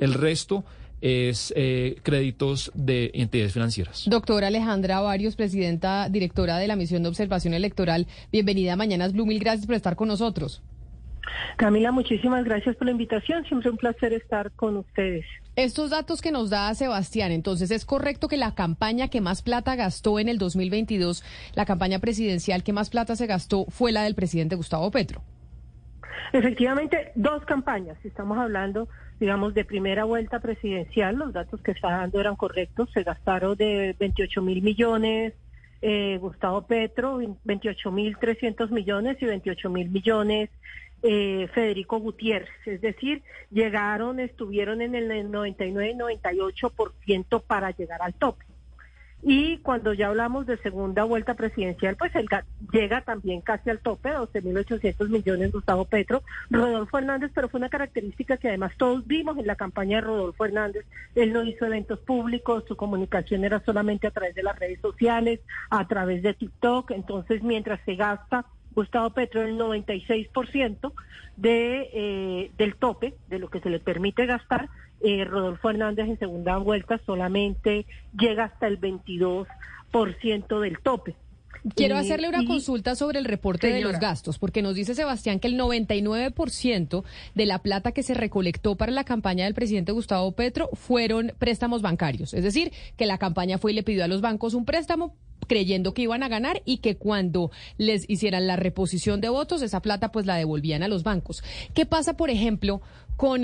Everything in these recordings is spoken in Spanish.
El resto es eh, créditos de entidades financieras. Doctora Alejandra Varios, presidenta directora de la Misión de Observación Electoral, bienvenida a Mañanas Blue, mil gracias por estar con nosotros. Camila, muchísimas gracias por la invitación, siempre un placer estar con ustedes. Estos datos que nos da Sebastián, entonces, ¿es correcto que la campaña que más plata gastó en el 2022, la campaña presidencial que más plata se gastó, fue la del presidente Gustavo Petro? Efectivamente, dos campañas. Estamos hablando, digamos, de primera vuelta presidencial. Los datos que está dando eran correctos. Se gastaron de 28 mil millones eh, Gustavo Petro, 28 mil 300 millones y 28 mil millones eh, Federico Gutiérrez. Es decir, llegaron, estuvieron en el 99-98% para llegar al tope. Y cuando ya hablamos de segunda vuelta presidencial, pues él llega también casi al tope, 12.800 millones Gustavo Petro, Rodolfo Hernández, pero fue una característica que además todos vimos en la campaña de Rodolfo Hernández. Él no hizo eventos públicos, su comunicación era solamente a través de las redes sociales, a través de TikTok. Entonces, mientras se gasta Gustavo Petro el 96% de, eh, del tope, de lo que se le permite gastar, eh, Rodolfo Hernández en segunda vuelta solamente llega hasta el 22% del tope. Quiero hacerle una consulta sobre el reporte de los gastos, porque nos dice Sebastián que el 99% de la plata que se recolectó para la campaña del presidente Gustavo Petro fueron préstamos bancarios. Es decir, que la campaña fue y le pidió a los bancos un préstamo creyendo que iban a ganar y que cuando les hicieran la reposición de votos, esa plata pues la devolvían a los bancos. ¿Qué pasa, por ejemplo, con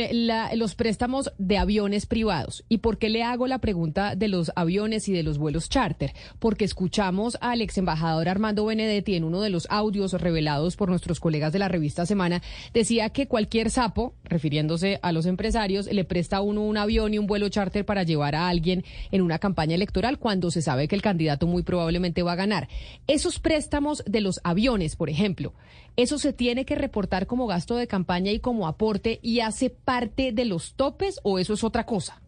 los préstamos de aviones privados? ¿Y por qué le hago la pregunta de los aviones y de los vuelos charter? Porque escuchamos al ex embajador Armando Benedetti en uno de los audios revelados por nuestros colegas de la revista Semana, decía que cualquier sapo, refiriéndose a los empresarios, le presta a uno un avión y un vuelo charter para llevar a alguien en una campaña electoral cuando se sabe que el candidato muy probable probablemente va a ganar. Esos préstamos de los aviones, por ejemplo, ¿eso se tiene que reportar como gasto de campaña y como aporte y parte de los topes o eso es otra cosa?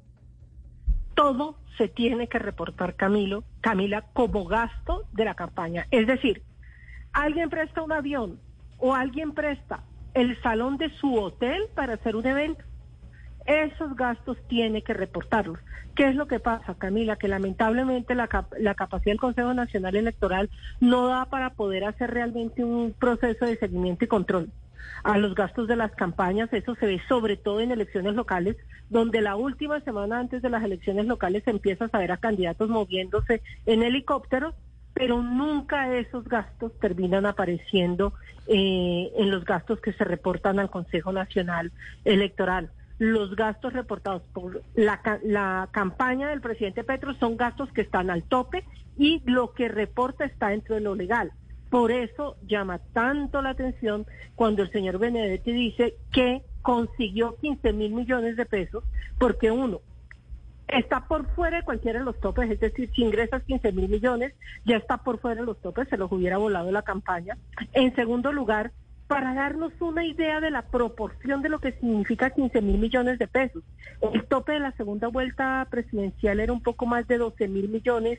Todo se tiene que reportar, Camilo, Camila, como gasto de la campaña. Es decir, alguien presta un avión o alguien presta el salón de su hotel para hacer un evento esos gastos tiene que reportarlos. ¿Qué es lo que pasa, Camila? Que lamentablemente la, la, capacidad del Consejo Nacional Electoral no da para poder hacer realmente un proceso de seguimiento y control a los gastos de las campañas. Eso se ve sobre todo en elecciones locales, donde la última semana antes de las elecciones locales se empieza a saber a candidatos moviéndose en helicópteros, pero nunca esos gastos terminan apareciendo eh, en los gastos que se reportan al Consejo Nacional Electoral los gastos reportados por la, campaña del presidente Petro son gastos que están al tope y lo que reporta está dentro de lo legal. Por eso llama tanto la atención cuando el señor Benedetti dice que consiguió 15 mil millones de pesos, porque uno, está por fuera de cualquiera de los topes, es decir, si ingresas 15 mil millones, ya está por fuera de los topes, se los hubiera volado la campaña. En segundo lugar, para darnos una idea de la proporción de lo que significa 15 mil millones de pesos. El tope de la segunda vuelta presidencial era un poco más de 12 mil millones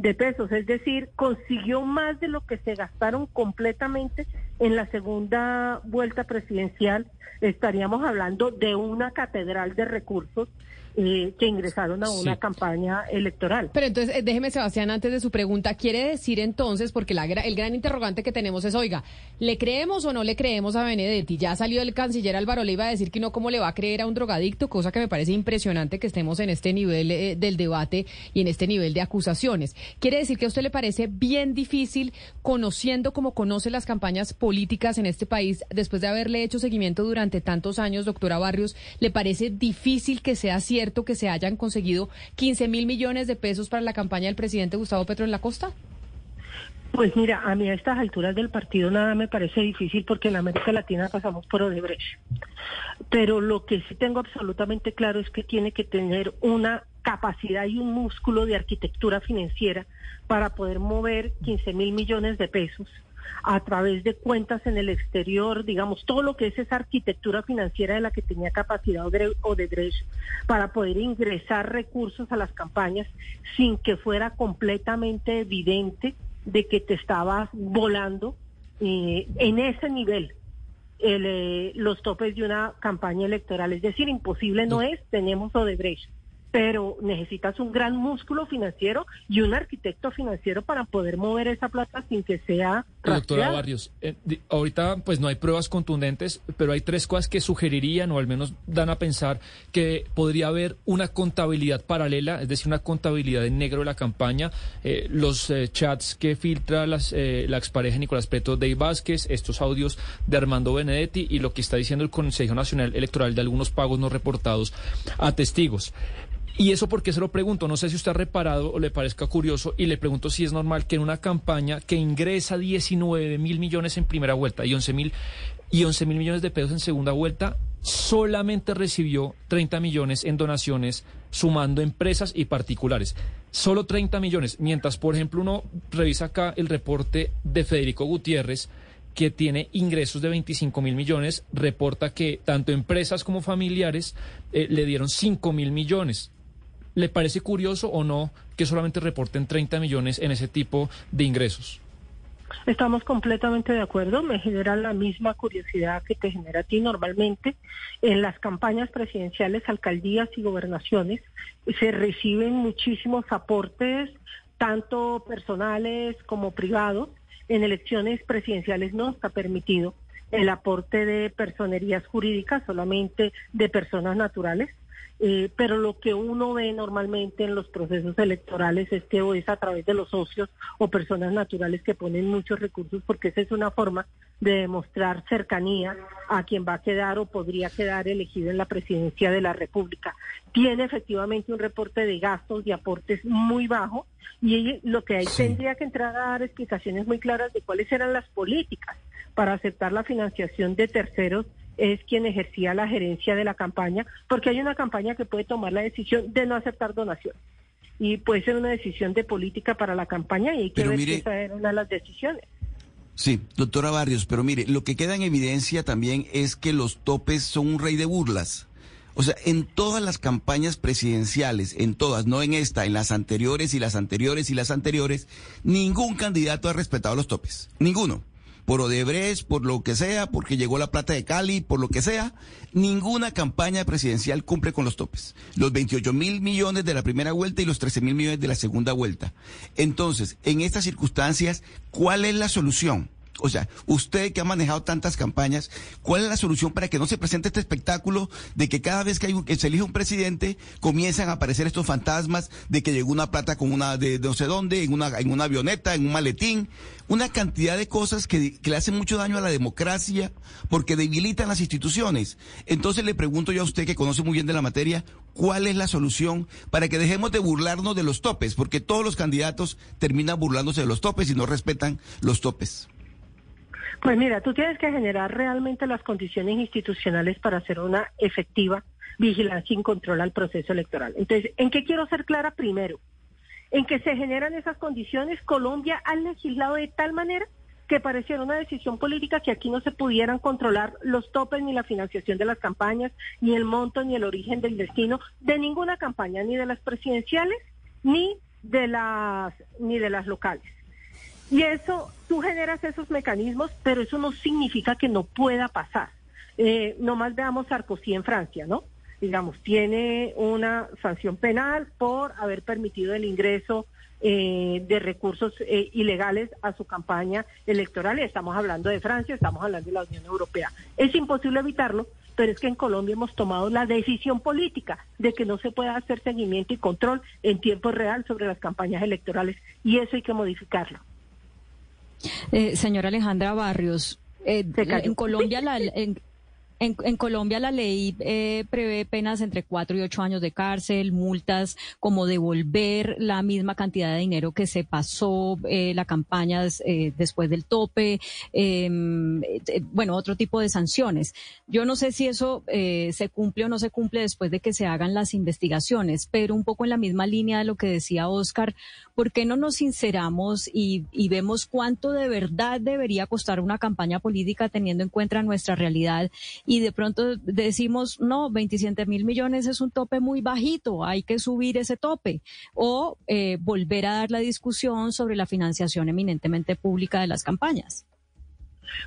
de pesos, es decir, consiguió más de lo que se gastaron completamente en la segunda vuelta presidencial. Estaríamos hablando de una catedral de recursos eh, que ingresaron a una campaña electoral. Pero entonces, eh, déjeme, Sebastián, antes de su pregunta, ¿quiere decir entonces, porque la, el gran interrogante que tenemos es, oiga, ¿le creemos o no le creemos a Benedetti? Ya salió el canciller Álvaro, le iba a decir que no, ¿cómo le va a creer a un drogadicto? Cosa que me parece impresionante que estemos en este nivel eh, del debate y en este nivel de acusaciones. ¿Quiere decir que a usted le parece bien difícil, conociendo como conoce las campañas políticas en este país, después de haberle hecho seguimiento durante tantos años, doctora Barrios, ¿le parece difícil que sea cierto? Cierto que se hayan conseguido 15 mil millones de pesos para la campaña del presidente Gustavo Petro en la costa? Pues mira, a mí a estas alturas del partido nada me parece difícil porque en América Latina pasamos por Odebrecht. Pero lo que sí tengo absolutamente claro es que tiene que tener una capacidad y un músculo de arquitectura financiera para poder mover 15 mil millones de pesos a través de cuentas en el exterior, digamos, todo lo que es esa arquitectura financiera de la que tenía capacidad Odebrecht para poder ingresar recursos a las campañas sin que fuera completamente evidente de que te estabas volando eh, en ese nivel el, los topes de una campaña electoral. Es decir, imposible no es, tenemos Odebrecht pero necesitas un gran músculo financiero y un arquitecto financiero para poder mover esa plata sin que sea Doctora Barrios, eh, ahorita pues no hay pruebas contundentes, pero hay tres cosas que sugerirían o al menos dan a pensar que podría haber una contabilidad paralela, es decir, una contabilidad en negro de la campaña, eh, los eh, chats que filtra las, la expareja Nicolás Petro de Vázquez, estos audios de Armando Benedetti y lo que está diciendo el Consejo Nacional Electoral de algunos pagos no reportados a testigos. Y eso porque se lo pregunto, no sé si usted ha reparado o le parezca curioso y le pregunto si es normal que en una campaña que ingresa 19 mil millones en primera vuelta y 11 mil y 11 mil millones de pesos en segunda vuelta, solamente recibió 30 millones en donaciones sumando empresas y particulares. Solo 30 millones, mientras por ejemplo uno revisa acá el reporte de Federico Gutiérrez, que tiene ingresos de 25 mil millones, reporta que tanto empresas como familiares eh, le dieron 5 mil millones. ¿Le parece curioso o no que solamente reporten 30 millones en ese tipo de ingresos? Estamos completamente de acuerdo. Me genera la misma curiosidad que te genera a ti normalmente. En las campañas presidenciales, alcaldías y gobernaciones se reciben muchísimos aportes, tanto personales como privados. En elecciones presidenciales no está permitido el aporte de personerías jurídicas, solamente de personas naturales. Eh, pero lo que uno ve normalmente en los procesos electorales es que es a través de los socios o personas naturales que ponen muchos recursos, porque esa es una forma de demostrar cercanía a quien va a quedar o podría quedar elegido en la presidencia de la República. Tiene efectivamente un reporte de gastos y aportes muy bajo y lo que ahí tendría que entrar a dar explicaciones muy claras de cuáles eran las políticas para aceptar la financiación de terceros es quien ejercía la gerencia de la campaña, porque hay una campaña que puede tomar la decisión de no aceptar donaciones. Y puede ser una decisión de política para la campaña y hay que ver si esa era una de las decisiones. Sí, doctora Barrios, pero mire, lo que queda en evidencia también es que los topes son un rey de burlas. O sea, en todas las campañas presidenciales, en todas, no en esta, en las anteriores y las anteriores y las anteriores, ningún candidato ha respetado los topes. Ninguno por Odebrecht, por lo que sea, porque llegó la plata de Cali, por lo que sea, ninguna campaña presidencial cumple con los topes. Los 28 mil millones de la primera vuelta y los 13 mil millones de la segunda vuelta. Entonces, en estas circunstancias, ¿cuál es la solución? O sea, usted que ha manejado tantas campañas, ¿cuál es la solución para que no se presente este espectáculo de que cada vez que, hay, se elige un presidente comienzan a aparecer estos fantasmas de que llegó una plata con una de, no sé dónde, en una, en una avioneta, en un maletín? Una cantidad de cosas que, que le hacen mucho daño a la democracia porque debilitan las instituciones. Entonces le pregunto yo a usted que conoce muy bien de la materia, ¿cuál es la solución para que dejemos de burlarnos de los topes? Porque todos los candidatos terminan burlándose de los topes y no respetan los topes. Pues mira, tú tienes que generar realmente las condiciones institucionales para hacer una efectiva vigilancia y control al proceso electoral. Entonces, ¿en qué quiero ser clara primero? En que se generan esas condiciones, Colombia ha legislado de tal manera que pareciera una decisión política que aquí no se pudieran controlar los topes ni la financiación de las campañas, ni el monto, ni el origen del destino de ninguna campaña, ni de las presidenciales, ni de las, ni de las locales. Y eso, tú generas esos mecanismos, pero eso no significa que no pueda pasar. Eh, nomás veamos Sarkozy en Francia, ¿no? Digamos, tiene una sanción penal por haber permitido el ingreso eh, de recursos eh, ilegales a su campaña electoral. Y estamos hablando de Francia, estamos hablando de la Unión Europea. Es imposible evitarlo, pero es que en Colombia hemos tomado la decisión política de que no se pueda hacer seguimiento y control en tiempo real sobre las campañas electorales y eso hay que modificarlo. Eh, señora Alejandra Barrios, eh, en Colombia la, en, en, Colombia la ley eh, prevé penas entre cuatro y ocho años de cárcel, multas como devolver la misma cantidad de dinero que se pasó eh, la campaña eh, después del tope, em, eh, bueno, otro tipo de sanciones. Yo no sé si eso se cumple o no se cumple después de que se hagan las investigaciones, pero un poco en la misma línea de lo que decía Oscar, ¿por qué no nos sinceramos y vemos cuánto de verdad debería costar una campaña política teniendo en cuenta nuestra realidad? Y de pronto decimos, no, 27 mil millones es un tope muy bajito, hay que subir ese tope, o eh, volver a dar la discusión sobre la financiación eminentemente pública de las campañas.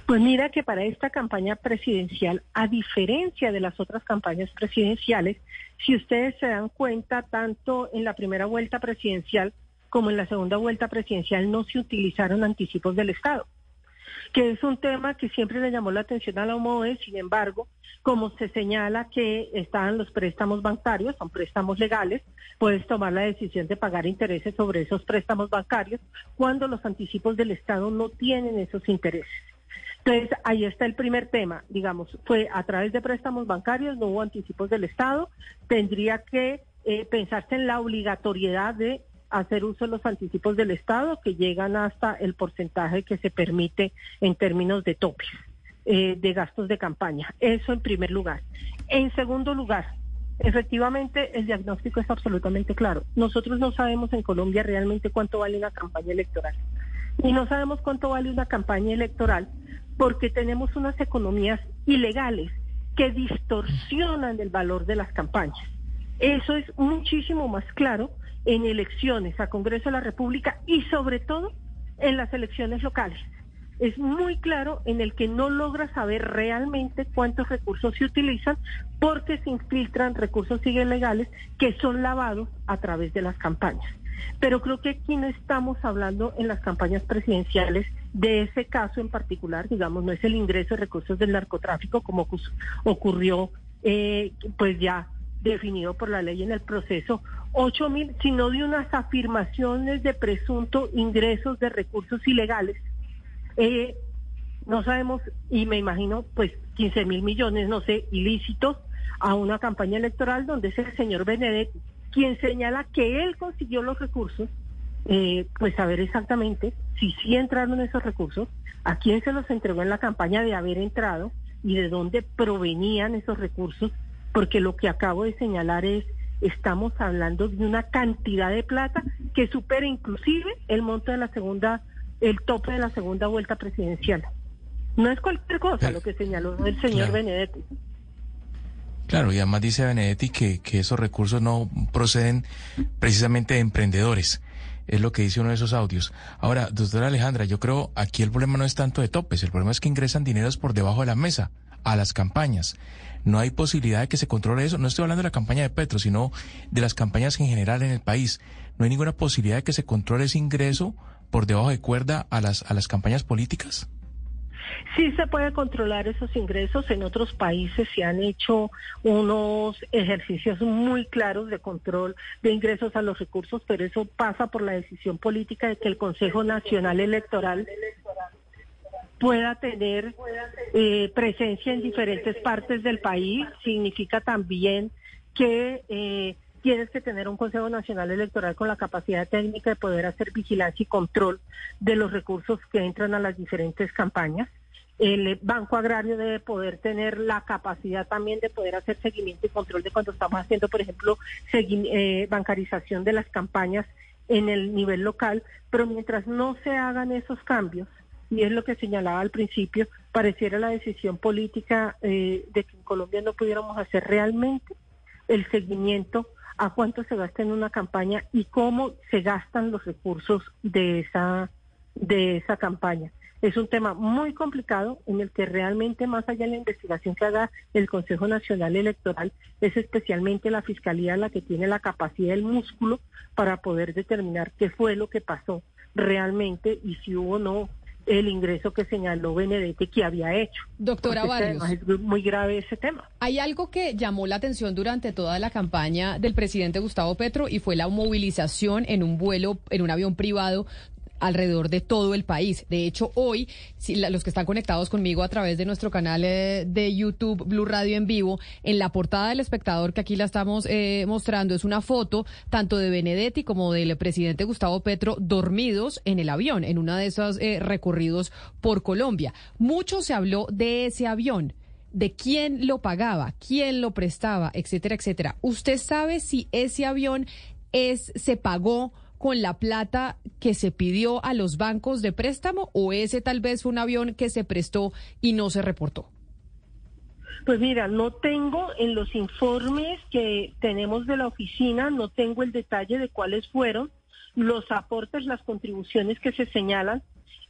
Pues mira que para esta campaña presidencial, a diferencia de las otras campañas presidenciales, si ustedes se dan cuenta, tanto en la primera vuelta presidencial como en la segunda vuelta presidencial no se utilizaron anticipos del Estado que es un tema que siempre le llamó la atención a la OMOE, sin embargo, como se señala que están los préstamos bancarios, son préstamos legales, puedes tomar la decisión de pagar intereses sobre esos préstamos bancarios cuando los anticipos del Estado no tienen esos intereses. Entonces, ahí está el primer tema, digamos, fue a través de préstamos bancarios, no hubo anticipos del Estado, tendría que eh, pensarse en la obligatoriedad de hacer uso de los anticipos del Estado que llegan hasta el porcentaje que se permite en términos de topes eh, de gastos de campaña. Eso en primer lugar. En segundo lugar, efectivamente el diagnóstico es absolutamente claro. Nosotros no sabemos en Colombia realmente cuánto vale una campaña electoral. Y no sabemos cuánto vale una campaña electoral porque tenemos unas economías ilegales que distorsionan el valor de las campañas. Eso es muchísimo más claro en elecciones a Congreso de la República y sobre todo en las elecciones locales. Es muy claro en el que no logra saber realmente cuántos recursos se utilizan porque se infiltran recursos ilegales que son lavados a través de las campañas. Pero creo que aquí no estamos hablando en las campañas presidenciales de ese caso en particular, digamos, no es el ingreso de recursos del narcotráfico como ocurrió eh, pues ya definido por la ley en el proceso, ocho mil, sino de unas afirmaciones de presunto ingresos de recursos ilegales. Eh, no sabemos, y me imagino, pues 15 mil millones, no sé, ilícitos a una campaña electoral donde es el señor Benedetti quien señala que él consiguió los recursos, eh, pues saber exactamente si sí entraron esos recursos, a quién se los entregó en la campaña de haber entrado y de dónde provenían esos recursos porque lo que acabo de señalar es, estamos hablando de una cantidad de plata que supera inclusive el monto de la segunda, el tope de la segunda vuelta presidencial. No es cualquier cosa lo que señaló el señor Benedetti. Claro, y además dice Benedetti que, que esos recursos no proceden precisamente de emprendedores. Es lo que dice uno de esos audios. Ahora, doctora Alejandra, yo creo aquí el problema no es tanto de topes, el problema es que ingresan dineros por debajo de la mesa a las campañas. No hay posibilidad de que se controle eso. No estoy hablando de la campaña de Petro, sino de las campañas en general en el país. No hay ninguna posibilidad de que se controle ese ingreso por debajo de cuerda a las, a las campañas políticas. Sí se puede controlar esos ingresos. En otros países se han hecho unos ejercicios muy claros de control de ingresos a los recursos, pero eso pasa por la decisión política de que el Consejo Nacional Electoral pueda tener eh, presencia en diferentes partes del país. Significa también que eh, tienes que tener un Consejo Nacional Electoral con la capacidad técnica de poder hacer vigilancia y control de los recursos que entran a las diferentes campañas. El Banco Agrario debe poder tener la capacidad también de poder hacer seguimiento y control de cuando estamos haciendo, por ejemplo, eh, bancarización de las campañas en el nivel local, pero mientras no se hagan esos cambios, y es lo que señalaba al principio, pareciera la decisión política eh, de que en Colombia no pudiéramos hacer realmente el seguimiento a cuánto se gasta en una campaña y cómo se gastan los recursos de esa de esa campaña. Es un tema muy complicado en el que realmente más allá de la investigación que haga el Consejo Nacional Electoral, es especialmente la Fiscalía la que tiene la capacidad, el músculo para poder determinar qué fue lo que pasó realmente y si hubo o no el ingreso que señaló Benedetti que había hecho. Doctora Barrios. Es muy grave ese tema. Hay algo que llamó la atención durante toda la campaña del presidente Gustavo Petro y fue la movilización en un vuelo, en un avión privado alrededor de todo el país. De hecho, hoy, si los que están conectados conmigo a través de nuestro canal eh, de YouTube Blue Radio en vivo, en la portada del espectador que aquí la estamos eh, mostrando es una foto tanto de Benedetti como del presidente Gustavo Petro dormidos en el avión, en uno de esos eh, recorridos por Colombia. Mucho se habló de ese avión de quién lo pagaba, quién lo prestaba, etcétera, etcétera. ¿Usted sabe si ese avión es se pagó con la plata que se pidió a los bancos de préstamo o ese tal vez fue un avión que se prestó y no se reportó? Pues mira, no tengo en los informes que tenemos de la oficina, no tengo el detalle de cuáles fueron los aportes, las contribuciones que se señalan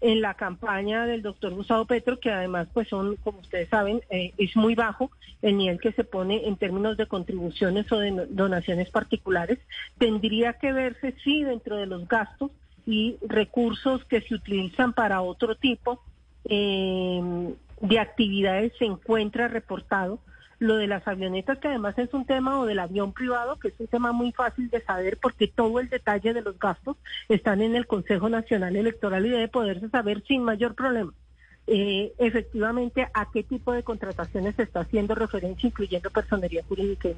en la campaña del doctor Gustavo Petro, que además, pues son, como ustedes saben, eh, es muy bajo el nivel que se pone en términos de contribuciones o de donaciones particulares, tendría que verse sí dentro de los gastos y recursos que se utilizan para otro tipo eh, de actividades se encuentra reportado lo de las avionetas, que además es un tema, o del avión privado, que es un tema muy fácil de saber porque todo el detalle de los gastos están en el Consejo Nacional Electoral y debe poderse saber sin mayor problema. Eh, efectivamente, a qué tipo de contrataciones se está haciendo referencia, incluyendo personería jurídica y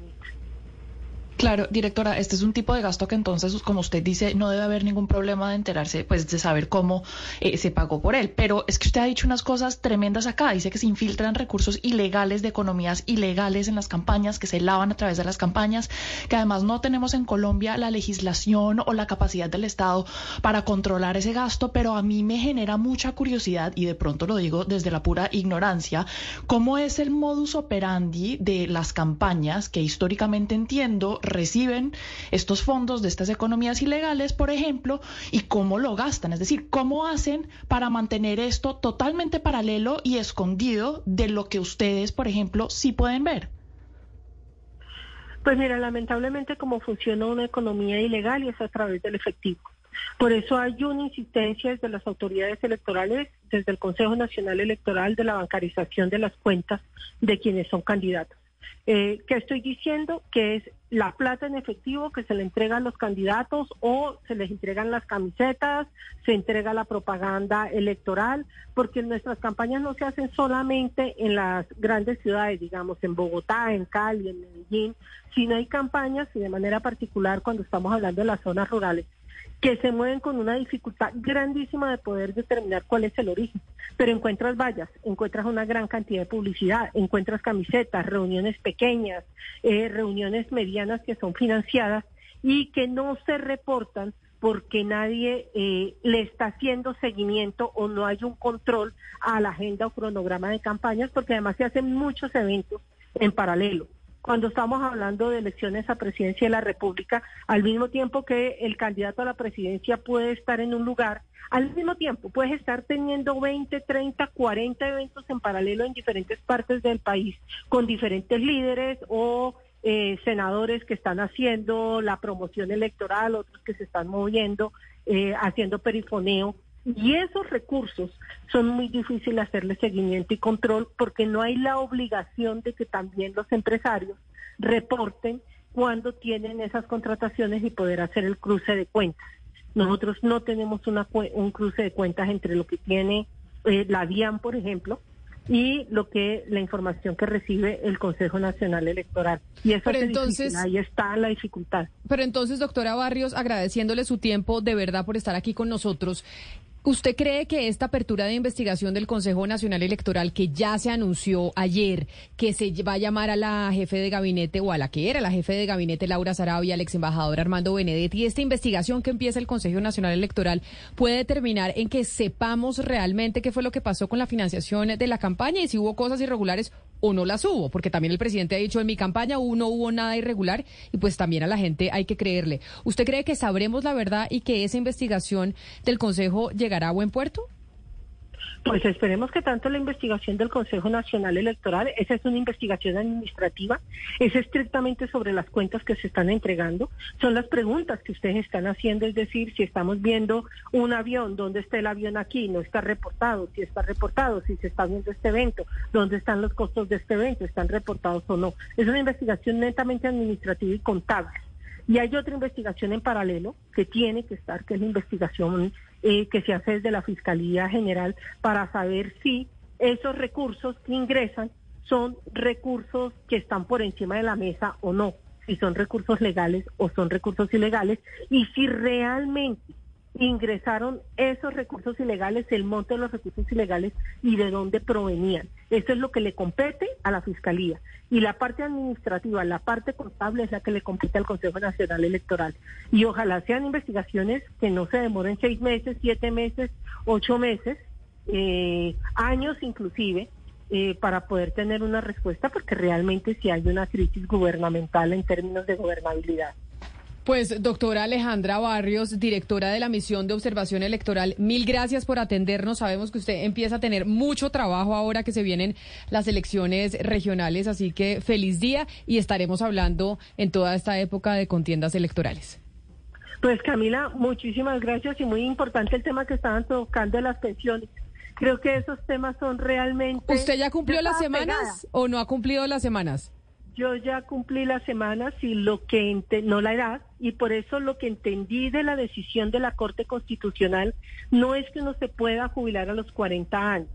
Claro, directora, este es un tipo de gasto que entonces, como usted dice, no debe haber ningún problema de enterarse, pues de saber cómo eh, se pagó por él. Pero es que usted ha dicho unas cosas tremendas acá. Dice que se infiltran recursos ilegales de economías ilegales en las campañas, que se lavan a través de las campañas, que además no tenemos en Colombia la legislación o la capacidad del Estado para controlar ese gasto. Pero a mí me genera mucha curiosidad, y de pronto lo digo desde la pura ignorancia, cómo es el modus operandi de las campañas que históricamente entiendo reciben estos fondos de estas economías ilegales, por ejemplo, y cómo lo gastan, es decir, cómo hacen para mantener esto totalmente paralelo y escondido de lo que ustedes, por ejemplo, sí pueden ver. Pues mira, lamentablemente como funciona una economía ilegal y es a través del efectivo. Por eso hay una insistencia desde las autoridades electorales, desde el Consejo Nacional Electoral, de la bancarización de las cuentas de quienes son candidatos. Eh, ¿Qué estoy diciendo? Que es la plata en efectivo que se le entrega a los candidatos o se les entregan las camisetas, se entrega la propaganda electoral, porque nuestras campañas no se hacen solamente en las grandes ciudades, digamos, en Bogotá, en Cali, en Medellín, sino hay campañas y de manera particular cuando estamos hablando de las zonas rurales que se mueven con una dificultad grandísima de poder determinar cuál es el origen. Pero encuentras vallas, encuentras una gran cantidad de publicidad, encuentras camisetas, reuniones pequeñas, eh, reuniones medianas que son financiadas y que no se reportan porque nadie eh, le está haciendo seguimiento o no hay un control a la agenda o cronograma de campañas, porque además se hacen muchos eventos en paralelo cuando estamos hablando de elecciones a presidencia de la República, al mismo tiempo que el candidato a la presidencia puede estar en un lugar, al mismo tiempo puede estar teniendo 20, 30, 40 eventos en paralelo en diferentes partes del país, con diferentes líderes o eh, senadores que están haciendo la promoción electoral, otros que se están moviendo, eh, haciendo perifoneo y esos recursos son muy difíciles hacerle seguimiento y control porque no hay la obligación de que también los empresarios reporten cuando tienen esas contrataciones y poder hacer el cruce de cuentas. Nosotros no tenemos una, un cruce de cuentas entre lo que tiene eh, la DIAN, por ejemplo, y lo que la información que recibe el Consejo Nacional Electoral. Y eso pero entonces, ahí está la dificultad. Pero entonces, doctora Barrios, agradeciéndole su tiempo de verdad por estar aquí con nosotros, ¿Usted cree que esta apertura de investigación del Consejo Nacional Electoral, que ya se anunció ayer, que se va a llamar a la jefe de gabinete o a la que era la jefe de gabinete Laura Sarabia, al ex embajador Armando Benedetti, esta investigación que empieza el Consejo Nacional Electoral puede terminar en que sepamos realmente qué fue lo que pasó con la financiación de la campaña y si hubo cosas irregulares o no las hubo? Porque también el presidente ha dicho en mi campaña no hubo nada irregular y pues también a la gente hay que creerle. ¿Usted cree que sabremos la verdad y que esa investigación del Consejo llegará a buen puerto? Pues esperemos que tanto la investigación del Consejo Nacional Electoral, esa es una investigación administrativa, es estrictamente sobre las cuentas que se están entregando, son las preguntas que ustedes están haciendo, es decir, si estamos viendo un avión, ¿dónde está el avión aquí? No está reportado, si está reportado, si se está viendo este evento, ¿dónde están los costos de este evento? ¿Están reportados o no? Es una investigación netamente administrativa y contable. Y hay otra investigación en paralelo que tiene que estar, que es la investigación eh, que se hace desde la Fiscalía General para saber si esos recursos que ingresan son recursos que están por encima de la mesa o no, si son recursos legales o son recursos ilegales, y si realmente ingresaron esos recursos ilegales, el monte de los recursos ilegales y de dónde provenían. Eso es lo que le compete a la Fiscalía. Y la parte administrativa, la parte contable es la que le compete al Consejo Nacional Electoral. Y ojalá sean investigaciones que no se demoren seis meses, siete meses, ocho meses, eh, años inclusive, eh, para poder tener una respuesta, porque realmente si hay una crisis gubernamental en términos de gobernabilidad. Pues, doctora Alejandra Barrios, directora de la misión de observación electoral, mil gracias por atendernos. Sabemos que usted empieza a tener mucho trabajo ahora que se vienen las elecciones regionales, así que feliz día y estaremos hablando en toda esta época de contiendas electorales. Pues Camila, muchísimas gracias y muy importante el tema que estaban tocando de las pensiones. Creo que esos temas son realmente... ¿Usted ya cumplió las semanas o no ha cumplido las semanas? Yo ya cumplí las semanas y lo que no la edad y por eso lo que entendí de la decisión de la Corte Constitucional no es que uno se pueda jubilar a los 40 años,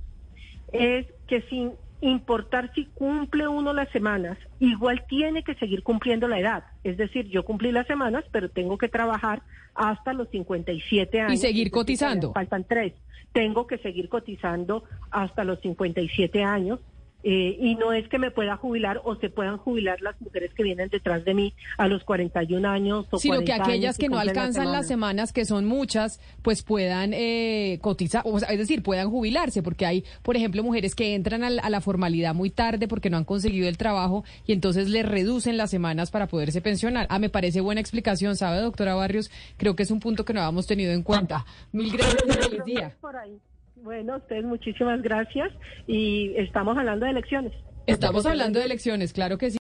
es que sin importar si cumple uno las semanas, igual tiene que seguir cumpliendo la edad. Es decir, yo cumplí las semanas, pero tengo que trabajar hasta los 57 años. Y seguir cotizando. Faltan tres. Tengo que seguir cotizando hasta los 57 años eh, y no es que me pueda jubilar o se puedan jubilar las mujeres que vienen detrás de mí a los 41 años o Sino que aquellas que no alcanzan las semanas, que son muchas, pues puedan eh, cotizar, o sea, es decir, puedan jubilarse, porque hay, por ejemplo, mujeres que entran a la, formalidad muy tarde porque no han conseguido el trabajo y entonces les reducen las semanas para poderse pensionar. Ah, me parece buena explicación, ¿sabe, doctora Barrios? Creo que es un punto que no habíamos tenido en cuenta. Mil gracias, feliz día. Bueno, ustedes muchísimas gracias y estamos hablando de elecciones. Estamos hablando de elecciones, claro que sí.